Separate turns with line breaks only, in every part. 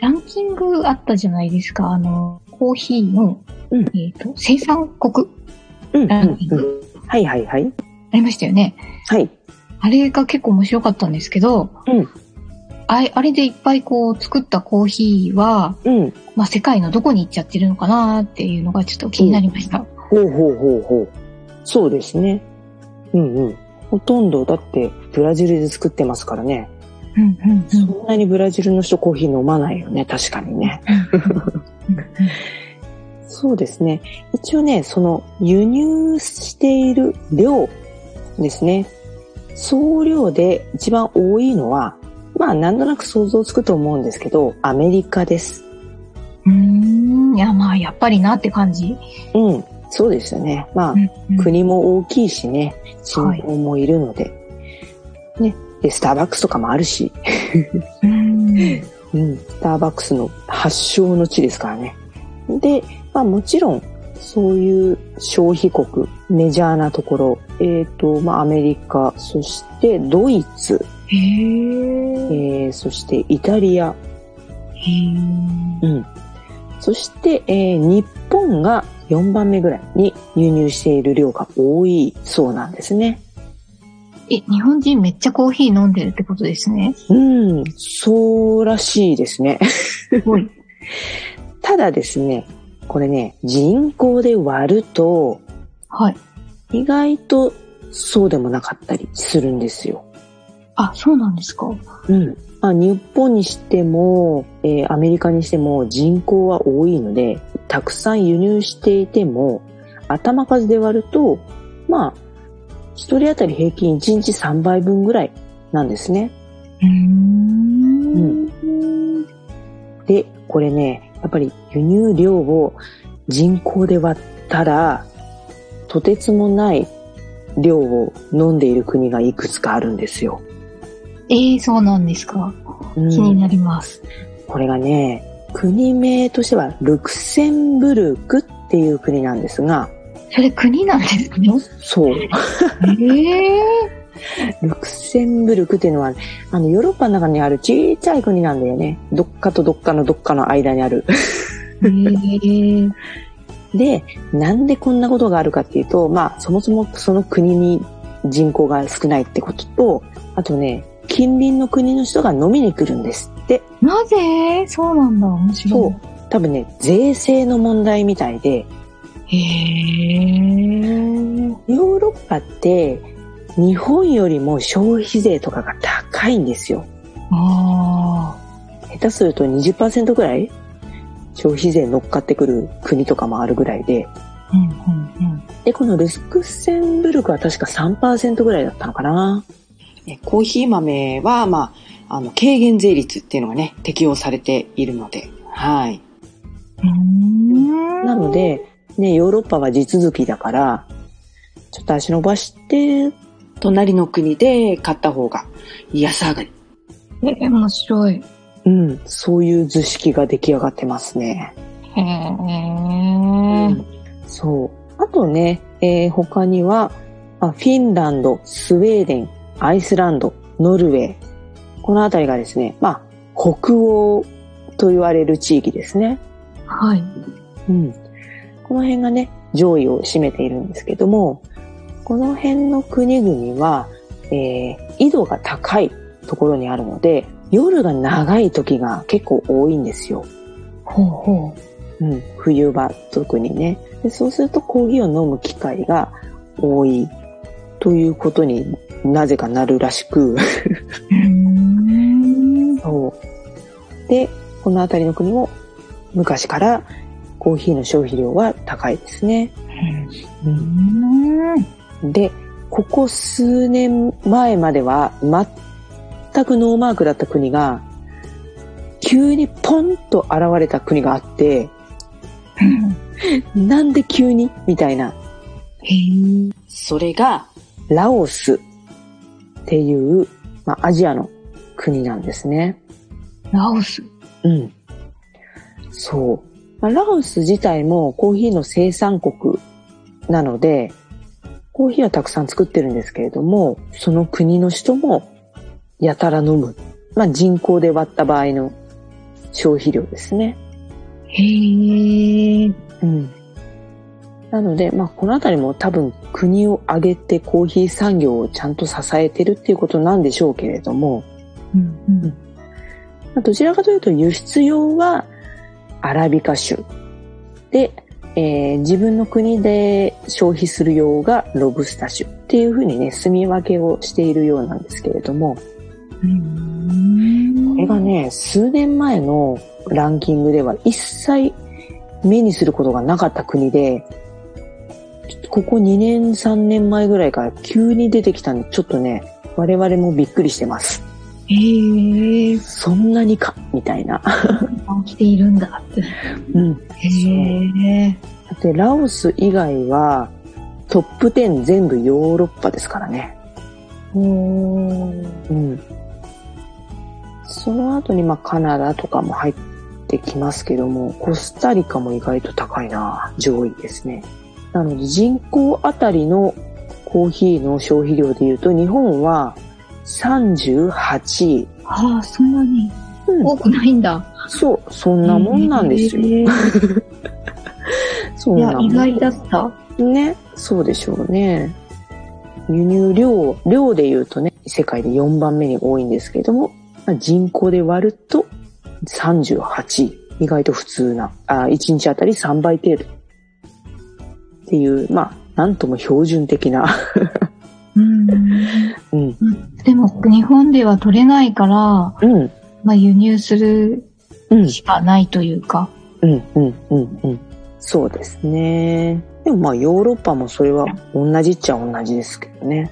ランキングあったじゃないですか。あの、コーヒーの、
うん
えっ、と、生産国
うん
ランキング
はいはいはい
ありましたよね。
はい
あれが結構面白かったんですけど、
うん
あれあれでいっぱいこう作ったコーヒーは、
うん
まあ、世界のどこに行っちゃってるのかなっていうのがちょっと気になりました。
ほうほうほうほう。そうですね。うんうん。ほとんどだってブラジルで作ってますからね。
うんうんうん
そんなにブラジルの人コーヒー飲まないよね。確かにね。そうですね。一応ね、その輸入している量ですね。総量で一番多いのは、まあなんとなく想像つくと思うんですけど、アメリカです。
うーん。いや、まあ、やっぱりなって感じ。
うん。そうですよね。まあ、
うんうん
国も大きいしね、人口もいるので。ね。で、スターバックスとかもあるし、
うん
うん、スターバックスの発祥の地ですからね。で、まあもちろん、そういう消費国、メジャーなところ、えっ、と、まあアメリカ、そしてドイツ、
へー
えー、そしてイタリア、
へー
うん。そして、えー日本が4番目ぐらいに輸入している量が多いそうなんですね。
え、日本人めっちゃコーヒー飲んでるってことですね。
うん、そうらしいですね。
すごい。
ただですね、これね、人口で割ると、
はい。
意外とそうでもなかったりするんですよ。
あ、そうなんですか。
うん。まあ、日本にしても、えーアメリカにしても人口は多いので、たくさん輸入していても、頭数で割ると、まあ、一人当たり平均1日3倍分ぐらいなんですね。
うーん。
で、これね、やっぱり輸入量を人口で割ったら、とてつもない量を飲んでいる国がいくつかあるんですよ。
えー、そうなんですか。
うん
気になります。
これがね、国名としてはルクセンブルクっていう国なんですが、
それ国なんですね。
そう、
ええ
ルクセンブルクっていうのは、あの、ヨーロッパの中にあるちっちゃい国なんだよね。どっかとどっかのどっかの間にある。
ー。えー。
で、なんでこんなことがあるかっていうと、まあ、そもそもその国に人口が少ないってことと、あとね、近隣の国の人が飲みに来るんですって。
なぜ？そうなんだ。面白い。
そう。多分ね、税制の問題みたいで、
へー。
パって日本よりも消費税とかが高いんですよ。
あ
下手すると20%ぐらい消費税乗っかってくる国とかもあるぐらいで。
あ。うんうんうん。
で、このルスクセンブルクは確か3%ぐらいだったのかな。コーヒー豆は、まあ、あの、軽減税率っていうのがね、適用されているので、はい。なの、で、ね、ヨーロッパは地続きだから、ちょっと足伸ばして、隣の国で買った方が安上がり。
え、面白い。
うん、そういう図式が出来上がってますね。
へー。
そう。あとね、えー他には、まあフィンランド、スウェーデン、アイスランド、ノルウェー。このあたりがですね、まあ、北欧と言われる地域ですね。
はい。
うん。この辺がね、上位を占めているんですけども、この辺の国々は、えー緯度が高いところにあるので、夜が長い時が結構多いんですよ。
ほうほ
うん、冬場特にねで。そうするとコーヒーを飲む機会が多いということになぜかなるらしく
うん。
そう。で、この辺りの国も昔からコーヒーの消費量は高いですね。
うん。
で、ここ数年前までは全くノーマークだった国が急にポンと現れた国があって、なんで急にみたいな。
へえ。
それが、
ラオスっていう、まあ、アジアの国なんですね。
ラオス？
うん。そう。まあ、ラオス自体もコーヒーの生産国なので、コーヒーはたくさん作ってるんですけれども、その国の人もやたら飲む。まあ、人口で割った場合の消費量ですね。
へえ。
うん。なので、まあ、このあたりも多分国を挙げてコーヒー産業をちゃんと支えてるっていうことなんでしょうけれども、
うんうん。
まあどちらかというと輸出用はアラビカ種で、えー自分の国で消費する用がロブスタ種っていうふうにね、住み分けをしているようなんですけれども、
うん
これがね、数年前のランキングでは一切目にすることがなかった国で、ここ2年3年前ぐらいから急に出てきたんで、ちょっとね、我々もびっくりしてます。
へえ。
そんなにか？みたいな。
起きているんだって。
うん。
へえ。
で、ラオス以外はトップ10全部ヨーロッパですからね。
おー。
うん。その後にまあカナダとかも入ってきますけども、コスタリカも意外と高いな上位ですね。なので人口あたりのコーヒーの消費量で言うと日本は38位。
ああ、そんなに
うん
多くないんだ。
そう、そんなもんなんですよ。
へえいや、
そんなもん
意外だった。
ね、そうでしょうね。輸入量、量で言うとね、世界で4番目に多いんですけれども、まあ、人口で割ると38位。意外と普通な、あ1日あたり3倍程度。っていう、まあ、なんとも標準的な。
うん。
うん。
日本では取れないから、
うん。
まあ、輸入する
うん。
しかないというか。
うん。うん。うん。うん。そうですね。でもまあ、ヨーロッパもそれは同じっちゃ同じですけどね。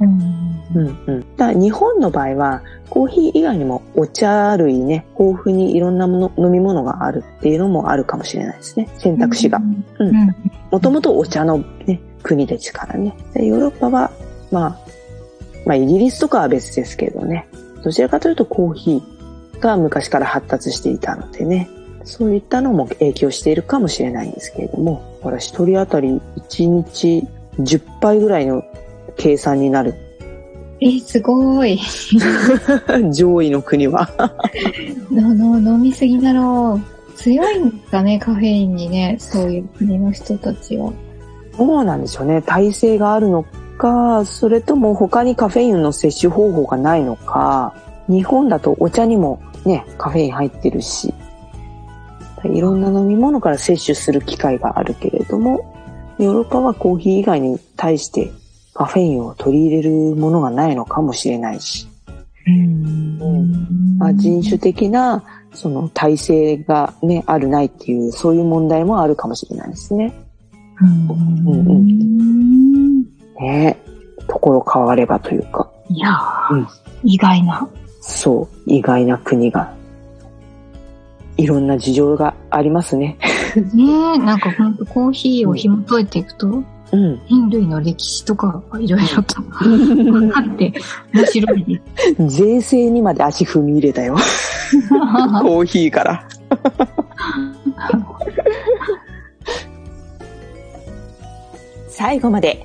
うん。
うんうん。だ日本の場合は、コーヒー以外にもお茶類ね、豊富にいろんなもの、飲み物があるっていうのもあるかもしれないですね。選択肢が。
うん。
もともとお茶のね、国ですからね。でヨーロッパは、まあ、まあイギリスとかは別ですけどね。どちらかというとコーヒーが昔から発達していたのでね。そういったのも影響しているかもしれないんですけれども、ほら、一人当たり1日10杯ぐらいの計算になる。
え、すごい。
上位の国は。
のの飲みすぎだろう。強いんですかね、カフェインにね、そういう国の人たちは。
どうなんでしょうね。耐性があるのか、それとも他にカフェインの摂取方法がないのか、日本だとお茶にもね、カフェイン入ってるし、いろんな飲み物から摂取する機会があるけれども、ヨーロッパはコーヒー以外に対してカフェインを取り入れるものがないのかもしれないし、
うん。
まあ、人種的なその耐性がね、あるないっていう、そういう問題もあるかもしれないですね。
うん。
うん
うん
ねところ変わればというか。
いやー、
うん
意外な。
そう、意外な国が。いろんな事情がありますね。
ねえ、なんかほんとコーヒーを紐解いていくと、
うん。
人類の歴史とかいろいろと 分かって面白いです。
税制にまで足踏み入れたよ。コーヒーから。最後まで